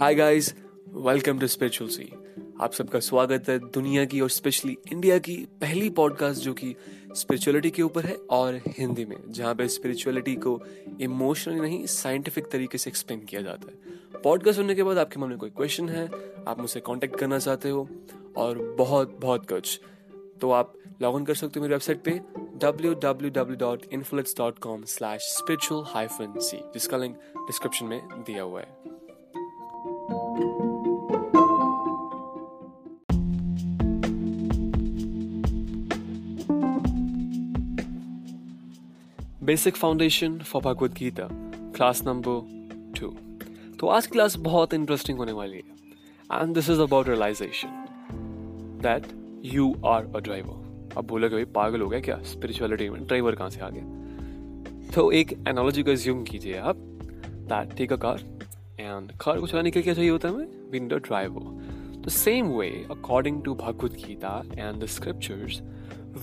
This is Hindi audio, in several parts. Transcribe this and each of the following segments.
Hi guys welcome to spiritual C आप सबका स्वागत है दुनिया की और स्पेशली इंडिया की पहली पॉडकास्ट जो कि स्पिरिचुअलिटी के ऊपर है और हिंदी में, जहाँ पे स्पिरिचुअलिटी को इमोशनली नहीं साइंटिफिक तरीके से एक्सप्लेन किया जाता है। पॉडकास्ट सुनने के बाद आपके मन में कोई क्वेश्चन है, आप मुझसे कांटेक्ट करना चाहते हो और बहुत बहुत कुछ तो आप लॉग इन कर सकते हो मेरी वेबसाइट पे www.influx.com slash spiritual hyphen c जिसका लिंक डिस्क्रिप्शन में दिया हुआ है। Basic foundation for Bhagavad Gita class number two तो आज क्लास बहुत इंटरेस्टिंग होने वाली है। And this is about realisation that you are a driver अब बोलोगे भाई, पागल हो गया क्या? स्पिरिचुअलिटी में ड्राइवर कहाँ से आ गया? तो एक एनोलॉजी को एज्यूम कीजिए आप that take a car and car को चलाने के लिए क्या चाहिए होता है हमें? We need driver the same way according to Bhagavad Gita and the scriptures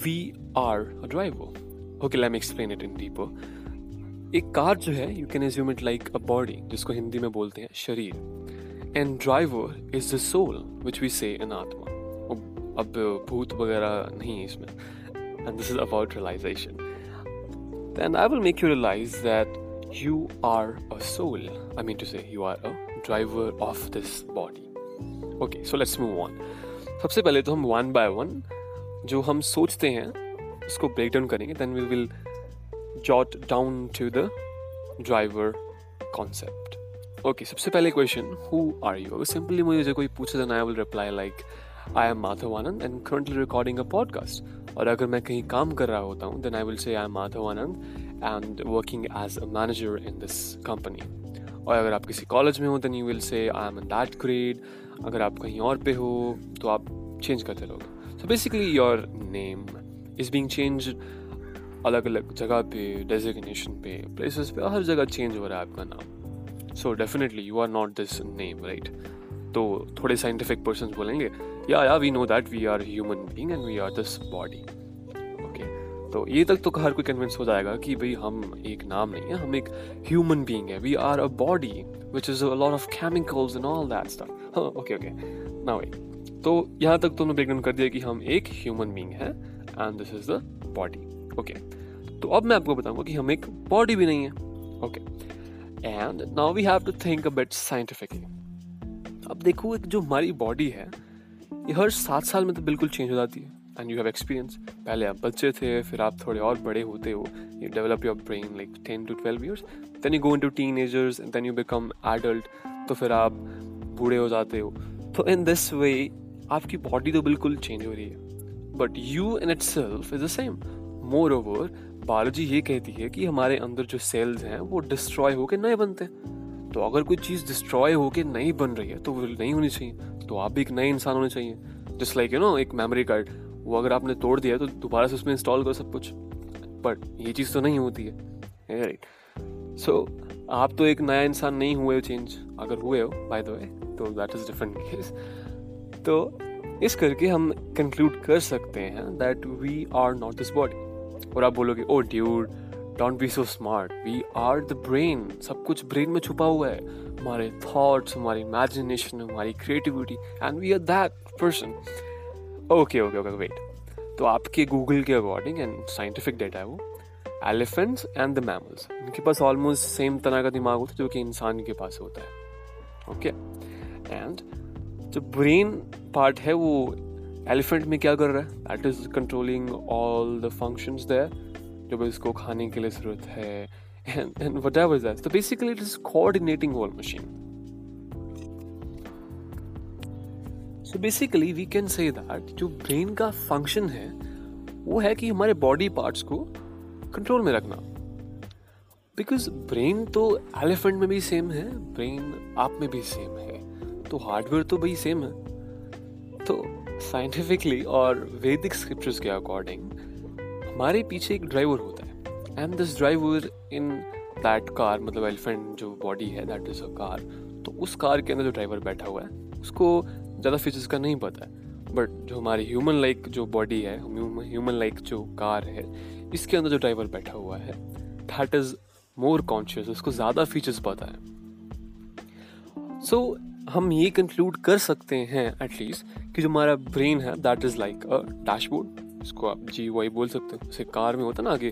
we are a driver okay let me explain it in deeper एक कार जो है you can assume it like a body जिसको हिंदी में बोलते हैं शरीर and driver is the soul which we say in आत्मा अब भूत वगैरह नहीं है इसमें and this is about realisation then I will make you realize that you are a soul. I mean to say, you are a driver of this body. Okay, so let's move on. सबसे पहले तो हम वन बाय वन जो हम सोचते हैं उसको ब्रेक डाउन करेंगे then we will jot down to the driver concept okay सबसे पहले क्वेश्चन हु आर यू अगर सिंपली मुझे कोई पूछे then I will reply like I am Madhav Anand and currently recording a podcast और अगर मैं कहीं काम कर रहा होता हूँ then I will say I am Madhav Anand and working as a manager in this company और अगर आप किसी कॉलेज में हो then you will say I am in that grade अगर आप कहीं और पे हो तो आप चेंज करते रहोगे. So basically your name is being change अलग अलग जगह पे डेजिग्नेशन पे प्लेसेस पे, हर जगह चेंज हो रहा है आपका नाम। So definitely you are not this name right तो थोड़े साइंटिफिक पर्सन बोलेंगे या या we know that we are human being and we are this body okay तो ये तक तो हर कोई कन्विंस हो जाएगा कि भाई हम एक नाम नहीं है, हम एक ह्यूमन बींग है। We are a body which is a lot of chemicals and all that stuff okay okay now wait तो यहाँ तक तो हमने ब्रेकडाउन कर दिया कि हम एक ह्यूमन बींग है। And this is the body okay तो अब मैं आपको बताऊँगा कि हम एक बॉडी भी नहीं है। Okay and now we have to think a bit scientifically अब देखो एक जो हमारी बॉडी है, ये हर सात साल में तो बिल्कुल चेंज हो जाती है। एंड यू हैव एक्सपीरियंस पहले आप बच्चे थे, फिर आप थोड़े और बड़े होते हो। You develop your brain like ten to twelve years then you go into teenagers then you become adult तो फिर आप बूढ़े हो जाते हो। तो इन दिस वे आपकी बॉडी तो बिल्कुल चेंज हो रही है। But you in itself is the same moreover biology ये कहती है कि हमारे अंदर जो सेल्स हैं वो डिस्ट्रॉय होकर नए बनते हैं। तो अगर कोई चीज़ डिस्ट्रॉय होके नहीं बन रही है तो वो नहीं होनी चाहिए। तो आप भी एक नए इंसान होने चाहिए। जस्ट लाइक यू नो एक मेमोरी कार्ड वो अगर आपने तोड़ दिया तो दोबारा से उसमें इंस्टॉल करो सब कुछ। बट ये चीज़ तो नहीं होती है। राइट सो so, आप तो एक नया इंसान नहीं हुए हो चेंज अगर हुए हो बाय द वे तो दैट इज़ डिफरेंट केस तो इस करके हम कंक्लूड कर सकते हैं that we are not this body और आप बोलोगे ओ dude don't be so smart we are the brain सब कुछ ब्रेन में छुपा हुआ है. हमारे थॉट्स हमारी इमेजिनेशन हमारी creativity and we are that person okay okay okay wait तो आपके गूगल के अकॉर्डिंग एंड साइंटिफिक डेटा है वो. एलिफेंट्स एंड द मैमल्स इनके पास ऑलमोस्ट सेम तरह का दिमाग होता है जो कि इंसान के पास होता है. ओके एंड जो ब्रेन पार्ट है वो एलिफेंट में क्या कर रहा है that is controlling all the functions there जो भी इसको खाने के लिए ज़रूरत है and, and whatever that. So basically, it is coordinating whole machine. So basically, we can say that जो ब्रेन का फ़ंक्शन है वो है कि हमारे बॉडी पार्ट्स को कंट्रोल में रखना बिकॉज़ ब्रेन तो एलिफेंट में भी सेम है ब्रेन आप में भी सेम है तो हार्डवेयर तो भाई सेम है। तो साइंटिफिकली और वैदिक स्क्रिप्चर्स के अकॉर्डिंग हमारे पीछे एक ड्राइवर होता है। And this driver in that car मतलब एलिफेंट जो बॉडी है दैट इज़ अ कार तो उस कार के अंदर जो ड्राइवर बैठा हुआ है उसको ज़्यादा फीचर्स का नहीं पता है। बट जो हमारी ह्यूमन लाइक जो बॉडी है ह्यूमन लाइक जो कार है इसके अंदर जो ड्राइवर बैठा हुआ है दैट इज़ मोर कॉन्शियस उसको ज़्यादा फीचर्स पता है। सो so, हम ये कंक्लूड कर सकते हैं एटलीस्ट कि जो हमारा ब्रेन है that is like a dashboard इसको आप जी वाई बोल सकते हो। जैसे कार में होता है ना कि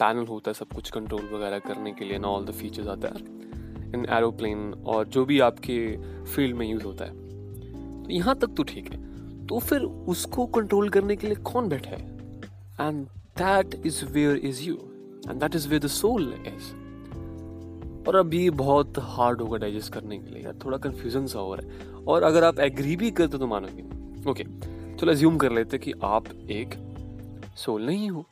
पैनल होता है, सब कुछ कंट्रोल वगैरह करने के लिए ना ऑल द फीचर्स आता है। इन एरोप्लेन और जो भी आपके फ़ील्ड में यूज़ होता है। तो यहाँ तक तो ठीक है। तो फिर उसको कंट्रोल करने के लिए कौन बैठा है? And that is where is you and that is where the soul is और ये बहुत हार्ड होगा डाइजेस्ट करने के लिए यार, थोड़ा कन्फ्यूज़न सा हो रहा है। और अगर आप एग्री भी करते तो मानोगे। ओके चलो एज्यूम कर लेते कि आप एक सोल नहीं हो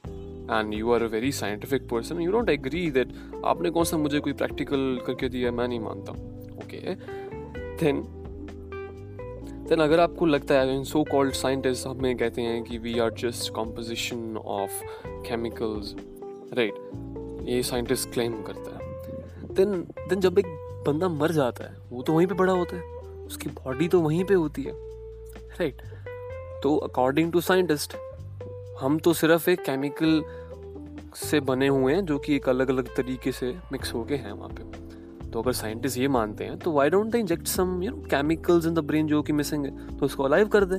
and you are a very scientific person you don't agree that आपने कौन सा मुझे कोई प्रैक्टिकल करके दिया, मैं नहीं मानता। ओके देन देन अगर आपको लगता है इन सो कॉल्ड साइंटिस्ट हमें कहते हैं कि we are just composition of chemicals right ये साइंटिस्ट क्लेम करता है। देन देन जब एक बंदा मर जाता है, वो तो वहीं पे बड़ा होता है। उसकी बॉडी तो वहीं पे होती है। राइट तो अकॉर्डिंग टू साइंटिस्ट हम तो सिर्फ़ एक केमिकल से बने हुए हैं, जो कि एक अलग अलग तरीके से मिक्स हो गए हैं वहाँ पे। तो अगर साइंटिस्ट ये मानते हैं तो why don't they inject some you know chemicals in the brain जो कि मिसिंग है तो उसको अलाइव कर दे?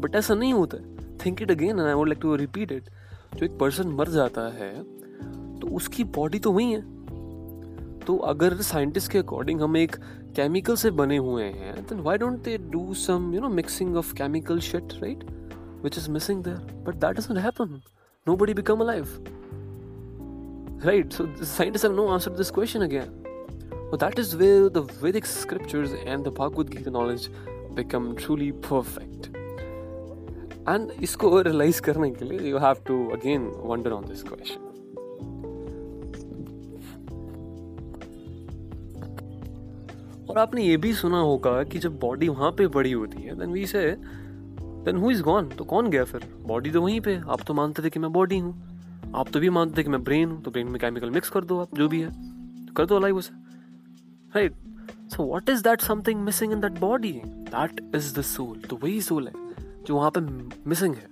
बट ऐसा नहीं होता think it again I would like to repeat it जो एक पर्सन मर जाता है तो उसकी बॉडी तो वही है। तो अगर साइंटिस्ट के अकॉर्डिंग हम एक केमिकल से बने हुए हैं then why don't they do some you know mixing of chemical set right which is missing there but that doesn't happen no become a right so scientist have no answer this question again that is way the Vedic scriptures and the Bhagavad Gita knowledge become truly perfect and इसको रियलाइज़ करने के लिए you have to again wonder on this question और आपने ये भी सुना होगा कि जब बॉडी वहाँ पे बड़ी होती है then we say then who is gone तो कौन गया फिर? बॉडी तो वहीं पे, आप तो मानते थे कि मैं बॉडी हूँ। आप तो भी मानते थे कि मैं ब्रेन हूँ तो ब्रेन में केमिकल मिक्स कर दो आप, जो भी है। कर दो अलाइव उसे। Right so what is that something missing in that body that is the soul तो वही सोल है, जो वहाँ पे मिसिंग है।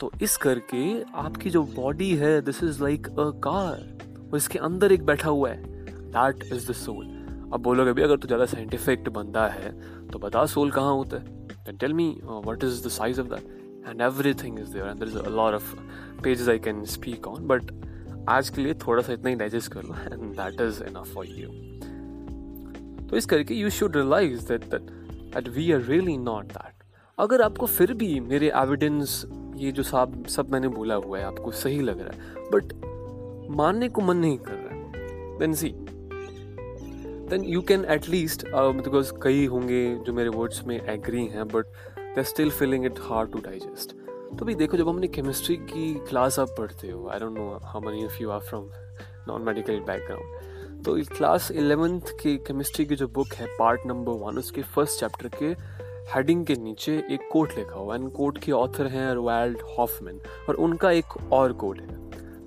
तो इस करके आपकी जो बॉडी है this is like a car और इसके अंदर एक बैठा हुआ है। दैट इज़ द सोल अब बोलोगे भी अगर तो ज़्यादा साइंटिफिक बंदा है तो बता सोल कहाँ होता है? Then tell me what is the size of that and everything is there and a of pages I can speak on but आज के लिए थोड़ा सा इतना ही डाइजेस्ट कर लो and that is enough for you तो इस करके you should realise that that that we are really not that अगर आपको फिर भी मेरे एविडेंस ये जो सब सब मैंने बोला हुआ है, आपको सही लग रहा है बट मानने को मन नहीं कर रहा है then see then you can at least because कई होंगे जो मेरे वर्ड्स में एग्री हैं but they are still feeling it hard to digest तो भाई देखो, जब हमने केमिस्ट्री की क्लास आप पढ़ते हो I don't know how many of you are from non medical background तो क्लास इलेवेंथ की केमिस्ट्री की जो बुक है पार्ट नंबर वन उसके फ़र्स्ट चैप्टर के हेडिंग के नीचे एक कोट लिखा हुआ एंड कोट के ऑथर हैं रोवाल्ड हॉफमैन और उनका एक और कोट है।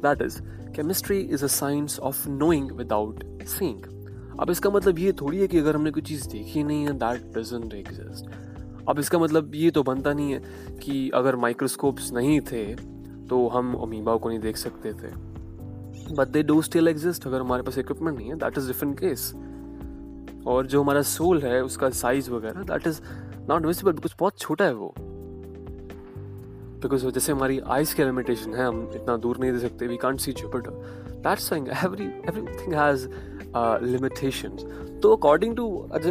That is chemistry is a science of knowing without seeing अब इसका मतलब ये थोड़ी है कि अगर हमने कोई चीज़ देखी नहीं है दैट डजेंट एग्जिस्ट अब इसका मतलब ये तो बनता नहीं है कि अगर माइक्रोस्कोप्स नहीं थे तो हम अमीबा को नहीं देख सकते थे. But they do still exist अगर हमारे पास इक्विपमेंट नहीं है दैट इज़ डिफरेंट केस और जो हमारा सोल है, उसका साइज़ वगैरह that is not visible because बहुत छोटा है वो. बिकॉज़ जैसे हमारी आइज़ की लिमिटेशन है, हम इतना दूर नहीं दे सकते we can't see Jupiter that's every everything has limitations तो अकॉर्डिंग टू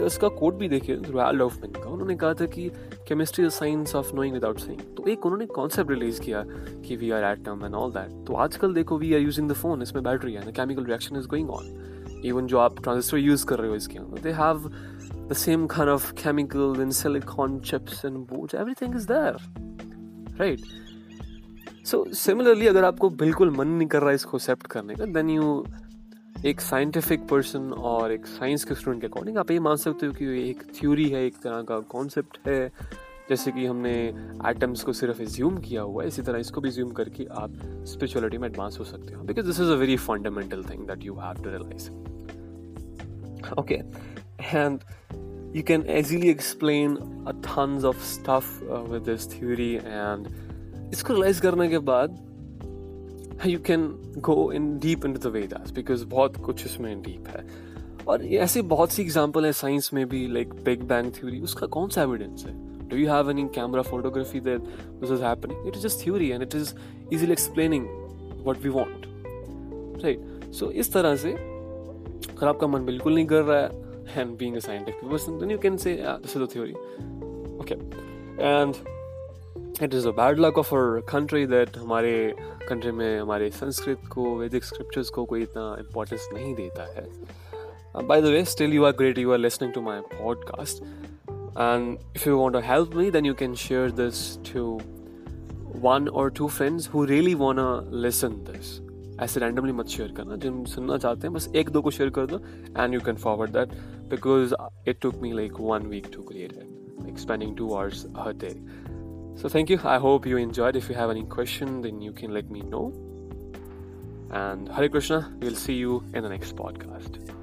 इसका कोड भी देखिए रॉयल ऑफमैन का। उन्होंने कहा था कि chemistry is science of knowing without seeing तो एक उन्होंने कॉन्सेप्ट रिलीज़ किया कि we are atom and all that तो आजकल देखो we are using the phone इसमें बैटरी है chemical reaction is going on even जो आप ट्रांजिस्टर यूज़ कर रहे हो इसके अंदर they have the same kind of chemical and silicon chips and boards everything is there, right? So, similarly, अगर आपको बिल्कुल मन नहीं कर रहा है इसको एक्सेप्ट करने का, then you एक साइंटिफिक पर्सन और एक साइंस के स्टूडेंट के अकॉर्डिंग आप ये मान सकते हो कि एक थ्योरी है एक तरह का कॉन्सेप्ट है। जैसे कि हमने एटम्स को सिर्फ़ एज्यूम किया हुआ है इसी तरह इसको भी ज्यूम करके आप स्पिरिचुअलिटी में एडवांस हो सकते हो। Because this is a very fundamental thing that you have to realise okay and you can easily explain a tons stuff uh, with this theory and इसको रियलाइज़ करने के बाद you can go in deep into the Vedas because बहुत कुछ इसमें डीप है। और ऐसे बहुत सी एग्ज़ाम्पल है साइंस में भी लाइक बिग बैंग थ्योरी उसका कौन सा एविडेंस है? Do you have any camera photography that this is happening it is just theory and it is easily explaining what we want right so इस तरह से अगर आपका मन बिल्कुल नहीं कर रहा है and being a scientific person then you can say theory okay and it is a bad luck of our country that हमारे कंट्री में हमारे संस्कृत को वैदिक स्क्रिप्चर्स को कोई इतना इम्पोर्टेंस नहीं देता है। By the way still you are great you are listening to my podcast and if you want help me then you can share this to one or two friends who really want listen this ऐसे रैंडमली मत शेयर करना, जिन सुनना चाहते हैं, बस एक दो को शेयर कर दो and you can forward that because it took me like one week to create it like spending two hours her day So thank you. I hope you enjoyed. If you have any question, then you can let me know. And Hare Krishna. We'll see you in the next podcast.